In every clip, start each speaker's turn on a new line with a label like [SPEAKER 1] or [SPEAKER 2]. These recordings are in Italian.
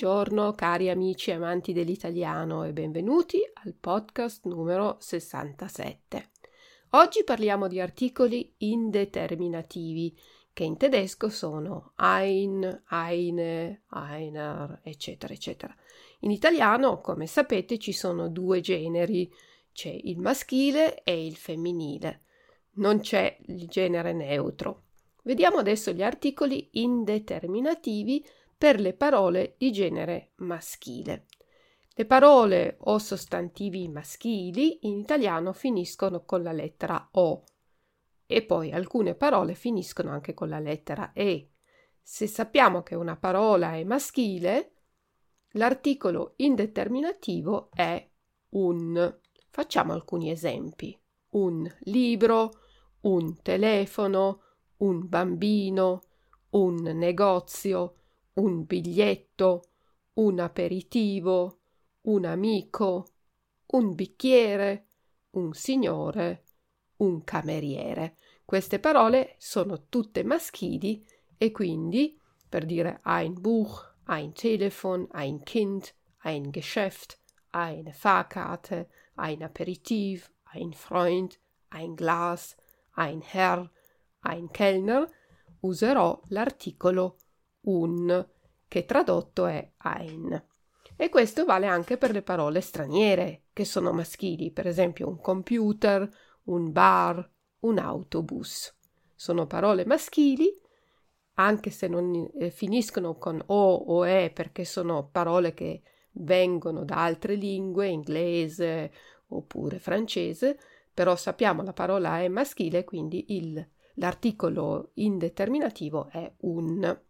[SPEAKER 1] Buongiorno cari amici amanti dell'italiano e benvenuti al podcast numero 67. Oggi parliamo di articoli indeterminativi che in tedesco sono ein, eine, einer, eccetera, eccetera. In italiano, come sapete, ci sono due generi, c'è il maschile e il femminile. Non c'è il genere neutro. Vediamo adesso gli articoli indeterminativi per le parole di genere maschile. Le parole o sostantivi maschili in italiano finiscono con la lettera O e poi alcune parole finiscono anche con la lettera E. Se sappiamo che una parola è maschile, l'articolo indeterminativo è un. Facciamo alcuni esempi. Un libro, un telefono, un bambino, un negozio, un biglietto, un aperitivo, un amico, un bicchiere, un signore, un cameriere. Queste parole sono tutte maschili e quindi per dire ein Buch, ein Telefon, ein Kind, ein Geschäft, eine Fahrkarte, ein Aperitif, ein Freund, ein Glas, ein Herr, ein Kellner, userò l'articolo un, che tradotto è ein. E questo vale anche per le parole straniere, che sono maschili, per esempio un computer, un bar, un autobus. Sono parole maschili, anche se non eh, finiscono con o o e, perché sono parole che vengono da altre lingue, inglese oppure francese, però sappiamo la parola è maschile, quindi il, l'articolo indeterminativo è un.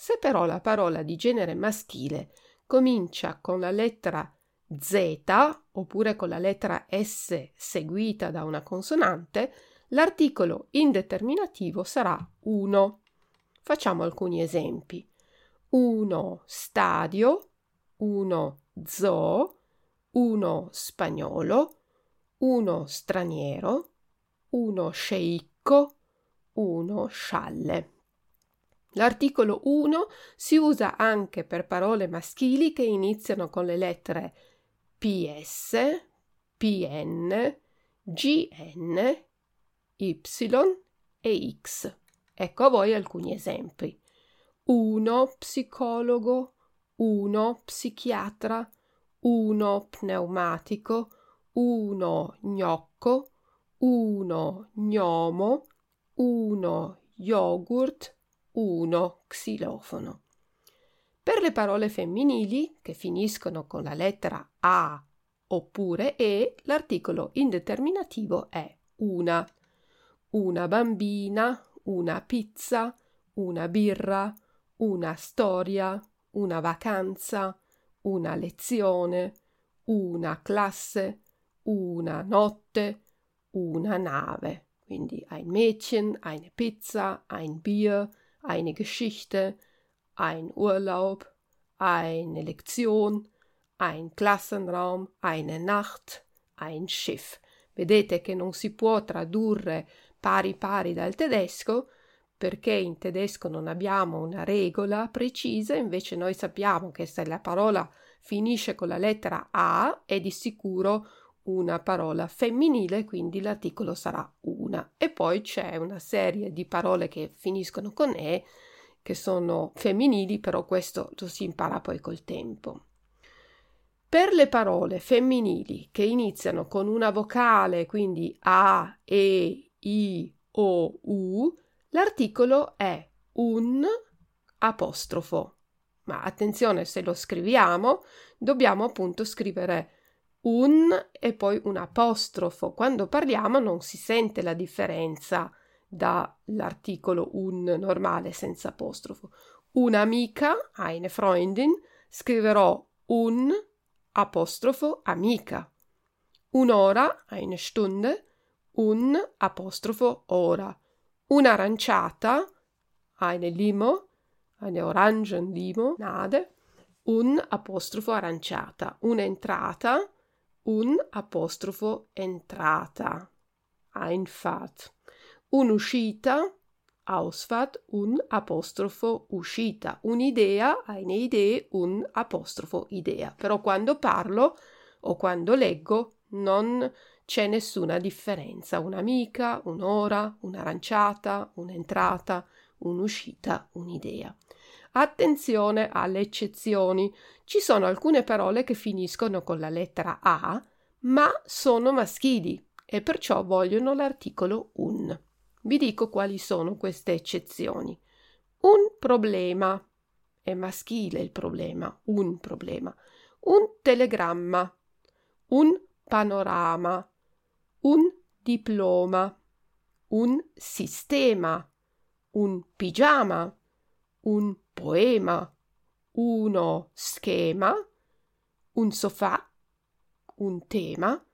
[SPEAKER 1] Se però la parola di genere maschile comincia con la lettera Z oppure con la lettera S seguita da una consonante, l'articolo indeterminativo sarà 1. Facciamo alcuni esempi. Uno stadio, uno zoo, uno spagnolo, uno straniero, uno sceicco, uno scialle. L'articolo 1 si usa anche per parole maschili che iniziano con le lettere PS, PN, GN, Y e X. Ecco a voi alcuni esempi. Uno psicologo, uno psichiatra, uno pneumatico, uno gnocco, uno gnomo, uno yogurt, 1 xilofono. Per le parole femminili che finiscono con la lettera A oppure E, l'articolo indeterminativo è una. Una bambina, una pizza, una birra, una storia, una vacanza, una lezione, una classe, una notte, una nave. quindi ein Mädchen, eine Pizza, ein Bier, eine Geschichte, ein Urlaub, eine Lektion, ein Klassenraum, eine Nacht, ein Schiff. Vedete che non si può tradurre pari pari dal tedesco perché in tedesco non abbiamo una regola precisa, invece noi sappiamo che se la parola finisce con la lettera A è di sicuro una parola femminile, quindi l'articolo sarà una. E poi c'è una serie di parole che finiscono con E, che sono femminili, però questo lo si impara poi col tempo. Per le parole femminili che iniziano con una vocale, quindi A, E, I, O, U, l'articolo è un apostrofo. Ma attenzione, se lo scriviamo, dobbiamo appunto scrivere un e poi un apostrofo. Quando parliamo non si sente la differenza dall'articolo un normale senza apostrofo. Un'amica, eine Freundin, scriverò un apostrofo amica. Un'ora, eine Stunde, un apostrofo ora. Un'aranciata, eine Limo, eine Orangenlimonade, un apostrofo aranciata. Un'entrata, un apostrofo entrata. Einfahrt. Un'uscita, Ausfahrt, un apostrofo uscita, un'idea, eine Idee, un apostrofo idea. Però quando parlo o quando leggo non c'è nessuna differenza. Un'amica, un'ora, un'aranciata, un'entrata, un'uscita, un'idea. Attenzione alle eccezioni. Ci sono alcune parole che finiscono con la lettera A, ma sono maschili e perciò vogliono l'articolo un. Vi dico quali sono queste eccezioni. Un problema. È maschile il problema, un problema. Un telegramma. Un panorama. Un diploma. Un sistema. Un pigiama. Un poema. Uno schema. Un sofà. Un tema.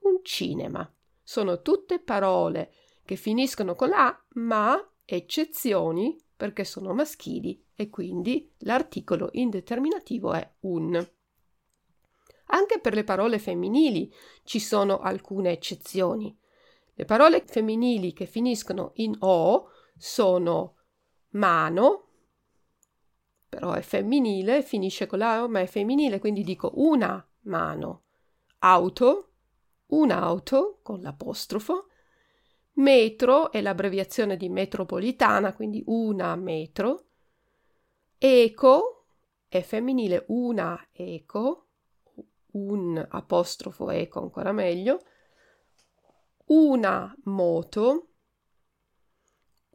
[SPEAKER 1] Un cinema. Sono tutte parole che finiscono con la ma eccezioni perché sono maschili e quindi l'articolo indeterminativo è un. Anche per le parole femminili ci sono alcune eccezioni. Le parole femminili che finiscono in O sono mano, però è femminile, finisce con la O, ma è femminile, quindi dico una mano. Auto, un'auto con l'apostrofo, Metro è l'abbreviazione di metropolitana, quindi una metro. Eco è femminile una eco, un apostrofo eco ancora meglio. Una moto,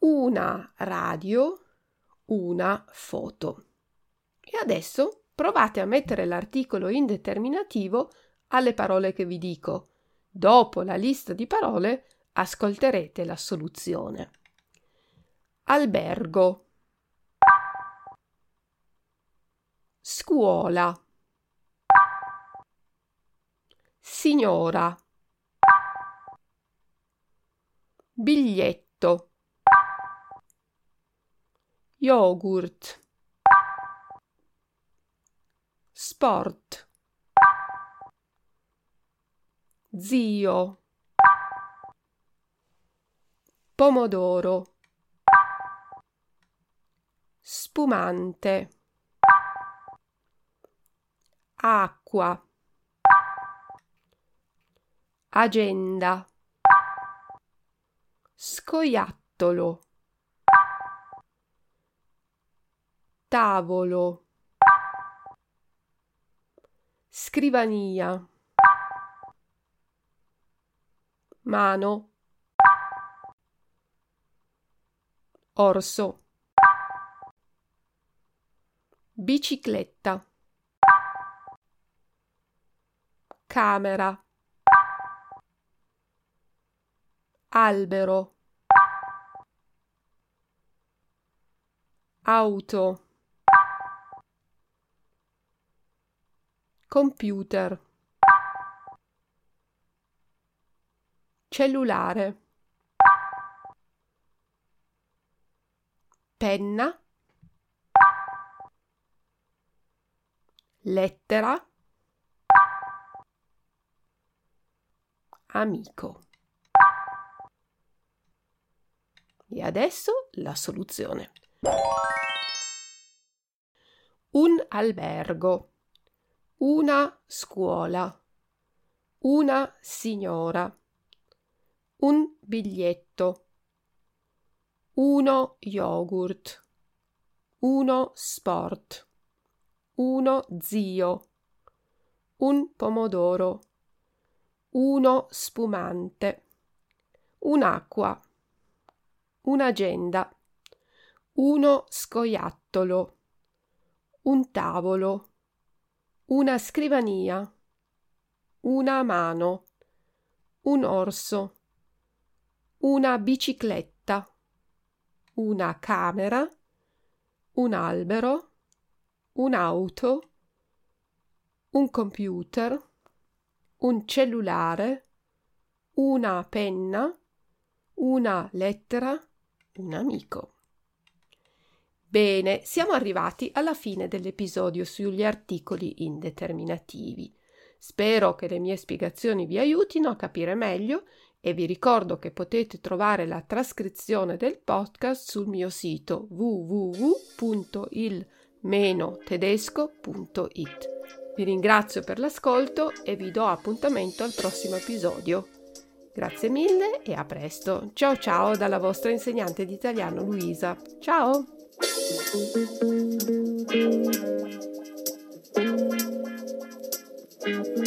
[SPEAKER 1] una radio, una foto. E adesso provate a mettere l'articolo indeterminativo alle parole che vi dico. Dopo la lista di parole ascolterete la soluzione. Albergo. Scuola. Signora. Biglietto. Yogurt. Sport. Zio. Pomodoro. Spumante. Acqua. Agenda. Scoiattolo tavolo. Scrivania. Mano. Orso. Bicicletta. Camera. Albero. Auto computer cellulare penna lettera amico. E adesso la soluzione. Un albergo una scuola, una signora, un biglietto, uno yogurt, uno sport, uno zio, un pomodoro, uno spumante, un'acqua, un'agenda, uno scoiattolo, un tavolo, una scrivania, una mano, un orso, una bicicletta, una camera, un albero, un'auto, un computer, un cellulare, una penna, una lettera, un amico. Bene, siamo arrivati alla fine dell'episodio sugli articoli indeterminativi. Spero che le mie spiegazioni vi aiutino a capire meglio e vi ricordo che potete trovare la trascrizione del podcast sul mio sito www.il-tedesco.it. Vi ringrazio per l'ascolto e vi do appuntamento al prossimo episodio. Grazie mille e a presto. Ciao ciao dalla vostra insegnante di italiano Luisa. Ciao! Thank you.